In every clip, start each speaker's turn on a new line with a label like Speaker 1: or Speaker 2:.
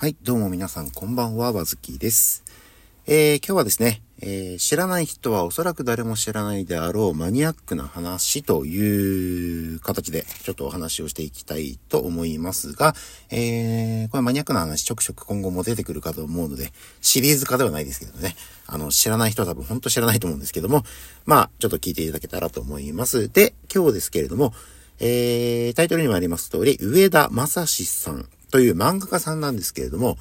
Speaker 1: はい、どうも皆さんこんばんは、わずきです。えー、今日はですね、えー、知らない人はおそらく誰も知らないであろうマニアックな話という形でちょっとお話をしていきたいと思いますが、えー、これマニアックな話ちょくちょく今後も出てくるかと思うので、シリーズ化ではないですけどね、あの、知らない人は多分本当知らないと思うんですけども、まあ、ちょっと聞いていただけたらと思います。で、今日ですけれども、えー、タイトルにもあります通り、上田正史さんという漫画家さんなんですけれども、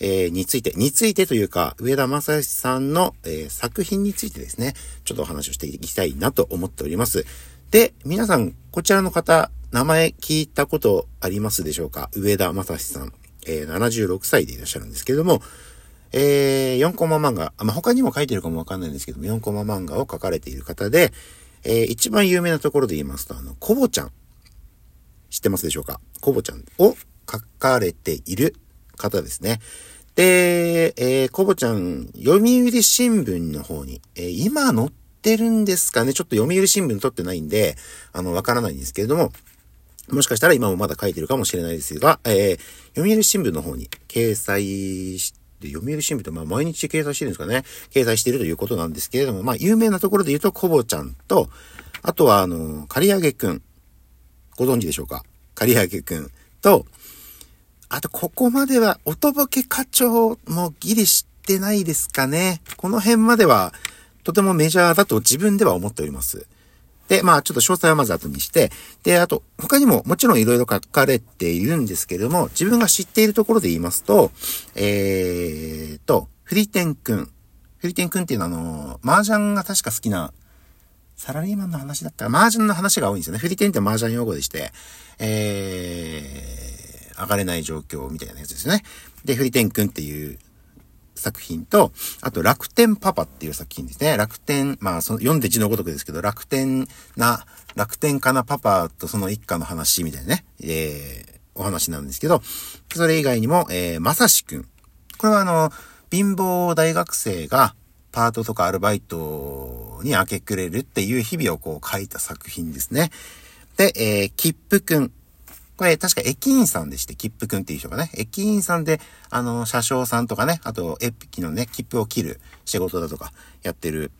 Speaker 1: えー、について、についてというか、上田正義さんの、えー、作品についてですね、ちょっとお話をしていきたいなと思っております。で、皆さん、こちらの方、名前聞いたことありますでしょうか？上田正史さん、えー、76歳でいらっしゃるんですけれども、えー、4コマ漫画、まあ、他にも書いてるかもわかんないんですけども、4コマ漫画を書かれている方で、えー、一番有名なところで言いますと、あの、コボちゃん。知ってますでしょうか？コボちゃんを書かれている方ですね。で、えー、コボちゃん、読売新聞の方に、えー、今載ってるんですかね？ちょっと読売新聞撮ってないんで、あの、わからないんですけれども、もしかしたら今もまだ書いてるかもしれないですが、えー、読売新聞の方に掲載して、読売新聞ってまあ毎日掲載してるんですかね？掲載してるということなんですけれども、まあ有名なところで言うとコボちゃんと、あとはあの、刈り上げくん。ご存知でしょうか？刈り上げくんと、あと、ここまでは、音ボケ課長もギリ知ってないですかね。この辺までは、とてもメジャーだと自分では思っております。で、まあ、ちょっと詳細はまず後にして、で、あと、他にももちろん色々書かれているんですけれども、自分が知っているところで言いますと、えーと、フリテンくん。フリテンくんっていうのは、あの、麻雀が確か好きな、サラリーマンの話だったら、麻雀の話が多いんですよね。フリテンって麻雀用語でして、えー、上がれない状況みたいなやつですよね。で、フリテンくんっていう作品と、あと楽天パパっていう作品ですね。楽天、まあその読んで字のごとくですけど、楽天な、楽天かなパパとその一家の話みたいなね、えー、お話なんですけど、それ以外にも、えー、まさしくん。これはあの、貧乏大学生がパートとかアルバイトに明け暮れるっていう日々をこう書いた作品ですね。で、えー、切符くん。これ確か駅員さんでして、切符くんっていう人がね、駅員さんで、あの、車掌さんとかね、あと、駅のね、切符を切る仕事だとかやってる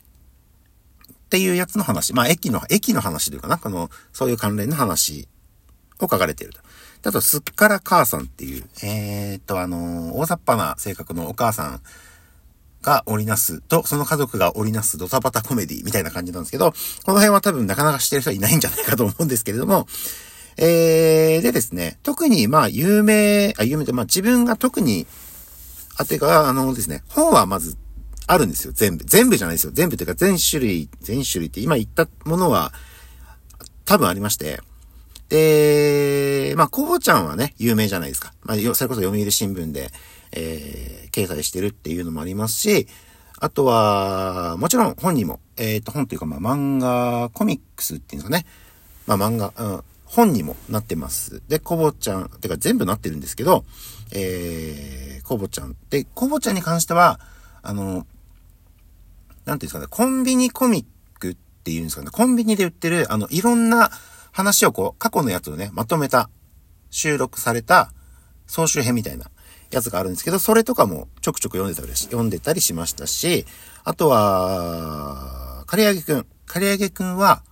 Speaker 1: っていうやつの話。まあ、駅の、駅の話というかな、この、そういう関連の話を書かれていると。あと、すっから母さんっていう、えー、っと、あの、大雑把な性格のお母さんが織りなすと、その家族が織りなすドタバタコメディみたいな感じなんですけど、この辺は多分なかなか知ってる人はいないんじゃないかと思うんですけれども、えー、でですね、特にまあ有名、あ、有名で、まあ自分が特に、あてか、あのですね、本はまずあるんですよ、全部。全部じゃないですよ。全部というか全種類、全種類って今言ったものは多分ありまして。で、まあ、こうちゃんはね、有名じゃないですか。まあ、それこそ読売新聞で、えー、掲載してるっていうのもありますし、あとは、もちろん本にも、えっ、ー、と、本というか、まあ、漫画、コミックスっていうんですかね。まあ、漫画、うん、本にもなってます。で、コボちゃん、てか全部なってるんですけど、えー、コボちゃん。で、コボちゃんに関しては、あの、なんていうんですかね、コンビニコミックっていうんですかね、コンビニで売ってる、あの、いろんな話をこう、過去のやつをね、まとめた、収録された、総集編みたいなやつがあるんですけど、それとかもちょくちょく読んでたりし、読んでたりしましたし、あとは、刈り上げくん。刈り上げくんは、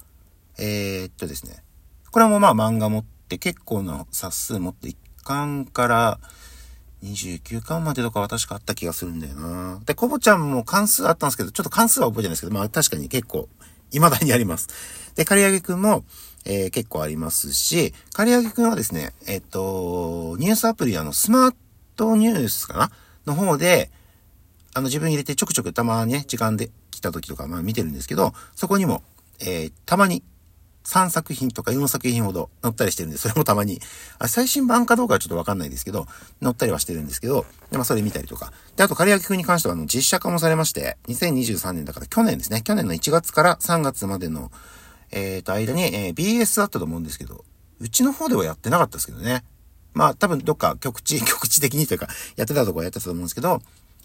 Speaker 1: えー、っとですね、これもまあ漫画持って結構な冊数持って1巻から29巻までとかは確かあった気がするんだよな。で、コボちゃんも関数あったんですけど、ちょっと関数は覚えてないですけど、まあ確かに結構未だにあります。で、刈り上げくんも、えー、結構ありますし、刈り上げくんはですね、えっ、と、ニュースアプリあの、スマートニュースかな？の方で、あの、自分入れてちょくちょくたまにね、時間で来た時とか、まあ見てるんですけど、そこにも、えー、たまに3作品とか4作品ほど載ったりしてるんで、それもたまに、あ最新版かどうかはちょっとわかんないですけど、載ったりはしてるんですけど、でまあそれ見たりとか。で、あと、刈明くんに関しては、あの、実写化もされまして、2023年だから去年ですね、去年の1月から3月までの、えっ、ー、と、間に、えー、BS だったと思うんですけど、うちの方ではやってなかったですけどね。まあ、多分どっか局地、局地的にというか、やってたとこはやってたと思うんですけど、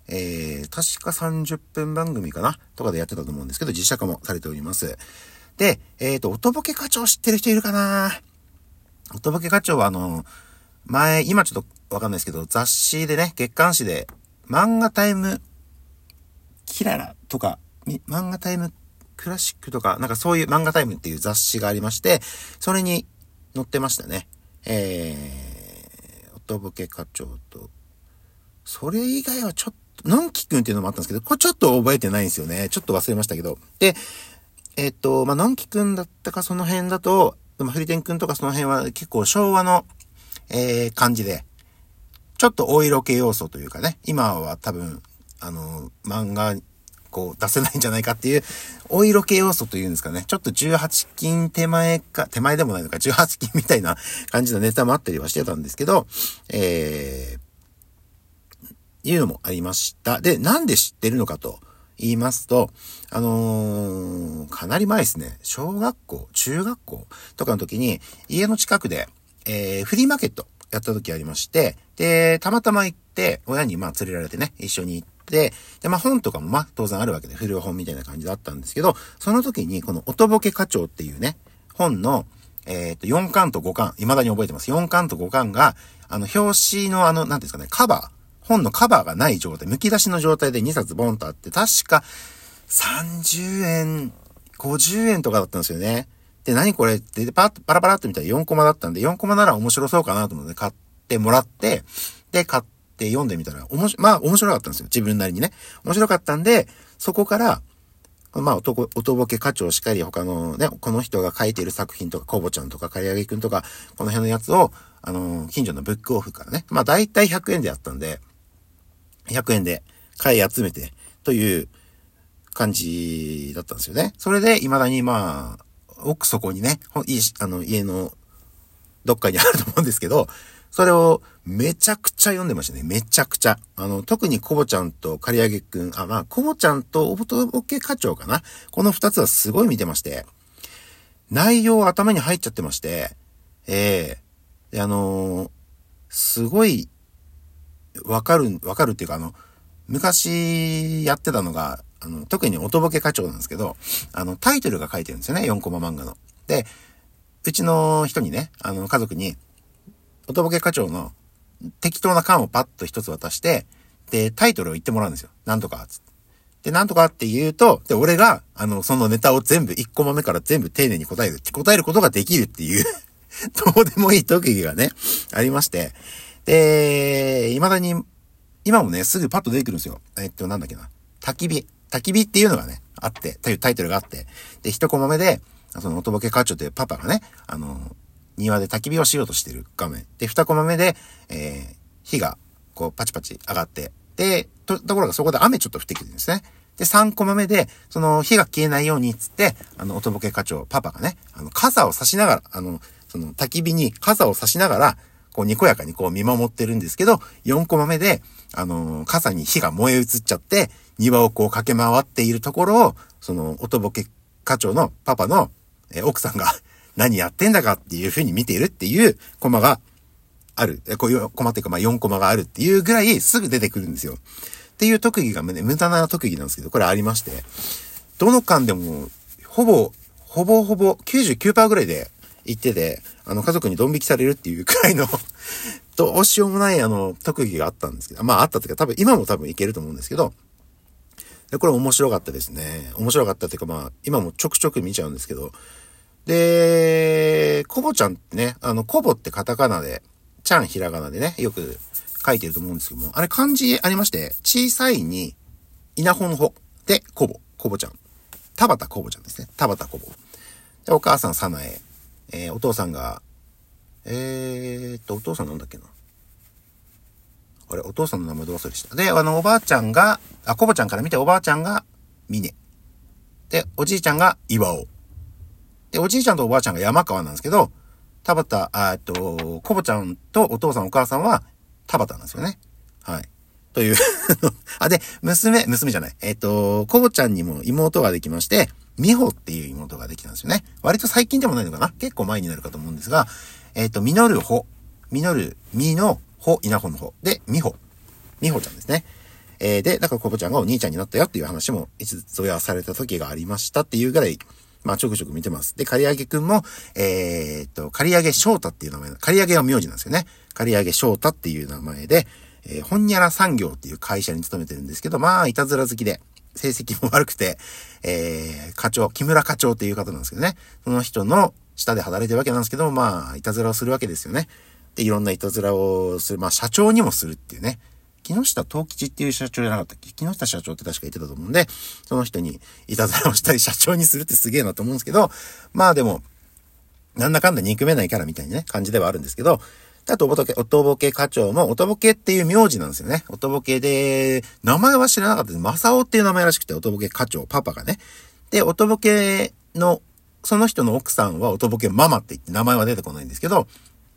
Speaker 1: えー、確か30分番組かなとかでやってたと思うんですけど、実写化もされております。で、えっ、ー、と、音ボケ課長知ってる人いるかな？音ボケ課長はあの、前、今ちょっとわかんないですけど、雑誌でね、月刊誌で、漫画タイム、キララとか、漫画タイムクラシックとか、なんかそういう漫画タイムっていう雑誌がありまして、それに載ってましたね。えー、音ボケ課長と、それ以外はちょっと、のんきくんっていうのもあったんですけど、これちょっと覚えてないんですよね。ちょっと忘れましたけど。で、えっ、と、まあ、のんきくんだったかその辺だと、でも、フリテンくんとかその辺は結構昭和の、えー、感じで、ちょっとお色気要素というかね、今は多分、あの、漫画、こう出せないんじゃないかっていう、お色気要素というんですかね。ちょっと18金手前か、手前でもないのか、18金みたいな感じのネタもあったりはしてたんですけど、えー、いうのもありました。で、なんで知ってるのかと言いますと、あのー、かなり前ですね。小学校、中学校とかの時に、家の近くで、えー、フリーマーケットやった時ありまして、で、たまたま行って、親にまあ連れられてね、一緒に行って、で、まあ本とかもまあ当然あるわけで、古本みたいな感じだったんですけど、その時にこの音ボケ課長っていうね、本の、えっ、ー、と、4巻と5巻、未だに覚えてます。4巻と5巻が、あの、表紙のあの、なんですかね、カバー、本のカバーがない状態、剥き出しの状態で2冊ボンとあって、確か30円、50円とかだったんですよね。で、何これ？って、パパラパラって見たら4コマだったんで、4コマなら面白そうかなと思って買ってもらって、で、買っって読んでみたら、おもし、まあ面白かったんですよ。自分なりにね。面白かったんで、そこから、まあ、男、音ボケ課長しっかり、他のね、この人が書いている作品とか、コボちゃんとか、刈り上げくんとか、この辺のやつを、あの、近所のブックオフからね、まあ、大体100円でやったんで、100円で買い集めて、という感じだったんですよね。それで、未だにまあ、奥底にね、いいあの、家のどっかにあると思うんですけど、それをめちゃくちゃ読んでましたね。めちゃくちゃ。あの、特にコボちゃんと刈り上げくん、あ、まあ、コボちゃんとおぼとぼけ課長かな。この二つはすごい見てまして、内容頭に入っちゃってまして、ええー、あのー、すごいわかる、わかるっていうか、あの、昔やってたのが、あの、特に音ボケ課長なんですけど、あの、タイトルが書いてるんですよね、4コマ漫画の。で、うちの人にね、あの、家族に、音ボケ課長の適当な缶をパッと一つ渡して、で、タイトルを言ってもらうんですよ。なんとか、つって。で、なんとかって言うと、で、俺が、あの、そのネタを全部、1コマ目から全部丁寧に答える、答えることができるっていう どうでもいい特技がね、ありまして。で、未だに今もね、すぐパッと出てくるんですよ。えっと、なんだっけな。焚き火。焚き火っていうのがね、あって、というタイトルがあって、で、一コマ目で、その、音ボケ課長というパパがね、あの、庭で焚き火をしようとしてる画面。で、二コマ目で、えー、火が、こう、パチパチ上がって、で、と、ところがそこで雨ちょっと降ってきてるんですね。で、三コマ目で、その、火が消えないように、つって、あの、音ボケ課長、パパがね、あの、傘を差しながら、あの、その、焚き火に傘を差しながら、こう、にこやかにこう見守ってるんですけど、4コマ目で、あの、傘に火が燃え移っちゃって、庭をこう駆け回っているところを、その、音ボケ課長のパパの、えー、奥さんが何やってんだかっていう風に見ているっていうコマがある。えこういうコマっていうか、まあ4コマがあるっていうぐらいすぐ出てくるんですよ。っていう特技が、ね、無駄な特技なんですけど、これありまして、どの間でも、ほぼ、ほぼほぼ99%ぐらいで行ってて、あの、家族にドン引きされるっていうくらいの どうしようもない、あの、特技があったんですけど、まああったっていうか、多分今も多分いけると思うんですけど、で、これ面白かったですね。面白かったっていうか、まあ、今もちょくちょく見ちゃうんですけど、で、コボちゃんってね、あの、コボってカタカナで、ちゃんひらがなでね、よく書いてると思うんですけども、あれ漢字ありまして、小さいに、稲穂の穂で、コボ、コボちゃん。田畑コボちゃんですね。田畑コボ。で、お母さん、さなえ。えー、お父さんが、えー、っと、お父さんなんだっけな。あれ、お父さんの名前どう忘れした。で、あの、おばあちゃんが、あ、コボちゃんから見ておばあちゃんが、ミネ。で、おじいちゃんが、岩尾。で、おじいちゃんとおばあちゃんが山川なんですけど、田畑、あっと、コボちゃんとお父さんお母さんは、田畑なんですよね。はい。という あ、で、娘、娘じゃない。えっ、と、コボちゃんにも妹ができまして、美穂っていう妹ができたんですよね。割と最近でもないのかな？結構前になるかと思うんですが、えっ、ー、と、実る穂。実る、実の穂、稲穂の穂。で、美穂。美穂ちゃんですね。えー、で、だからコボちゃんがお兄ちゃんになったよっていう話も、いつぞやされた時がありましたっていうぐらい、まあ、ちょくちょく見てます。で、刈り上くんも、えー、っと、刈り上げ翔太っていう名前、刈り上げは名字なんですよね。刈り上げ翔太っていう名前で、えー、ほんにゃら産業っていう会社に勤めてるんですけど、まあ、いたずら好きで、成績も悪くて、えー、課長、木村課長っていう方なんですけどね。その人の下で働いてるわけなんですけど、まあ、いたずらをするわけですよね。で、いろんないたずらをする。まあ、社長にもするっていうね。木下東吉っていう社長じゃなかったっけ？木下社長って確か言ってたと思うんで、その人にいたずらをしたり社長にするってすげえなと思うんですけど、まあでも、なんだかんだ憎めないからみたいなね、感じではあるんですけど、あと、おとぼけ、おとぼけ課長も、おとぼけっていう名字なんですよね。おとぼけで、名前は知らなかったです。マサオっていう名前らしくて、おとぼけ課長、パパがね。で、おとぼけの、その人の奥さんはおとぼけママって言って名前は出てこないんですけど、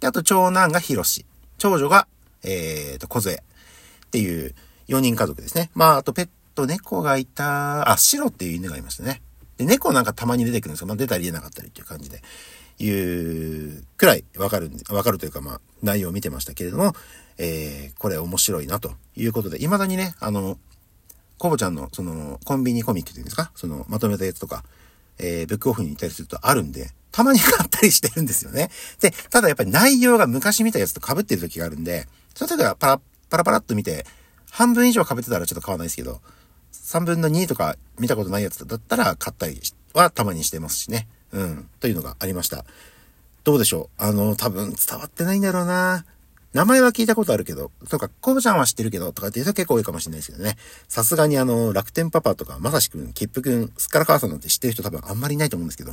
Speaker 1: で、あと長男がヒロシ。長女が、えーと、小杖。っていう4人家族ですね。まあ、あとペット猫がいた、あ、白っていう犬がいましたね。で、猫なんかたまに出てくるんですよ。まあ、出たり出なかったりっていう感じで。いうくらいわかる、わかるというか、まあ、内容を見てましたけれども、えー、これ面白いなということで、未だにね、あの、コボちゃんの、その、コンビニコミックっていうんですか？その、まとめたやつとか、えー、ブックオフに行ったりするとあるんで、たまに買ったりしてるんですよね。で、ただやっぱり内容が昔見たやつと被ってる時があるんで、その時はパラ、パラパラっと見て、半分以上被ってたらちょっと買わないですけど、3分の2とか見たことないやつだったら買ったりはたまにしてますしね。うん。というのがありました。どうでしょう？あの、多分伝わってないんだろうな。名前は聞いたことあるけど、とか、コブちゃんは知ってるけど、とかっていう人結構多いかもしれないですけどね。さすがにあの、楽天パパとか、まさしくん、キップくん、すっからかわさんなんて知ってる人多分あんまりいないと思うんですけど、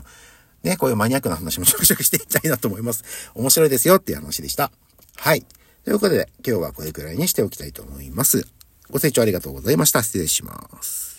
Speaker 1: ね、こういうマニアックな話もちょくちょくしていきたいなと思います。面白いですよっていう話でした。はい。ということで、今日はこれくらいにしておきたいと思います。ご清聴ありがとうございました。失礼します。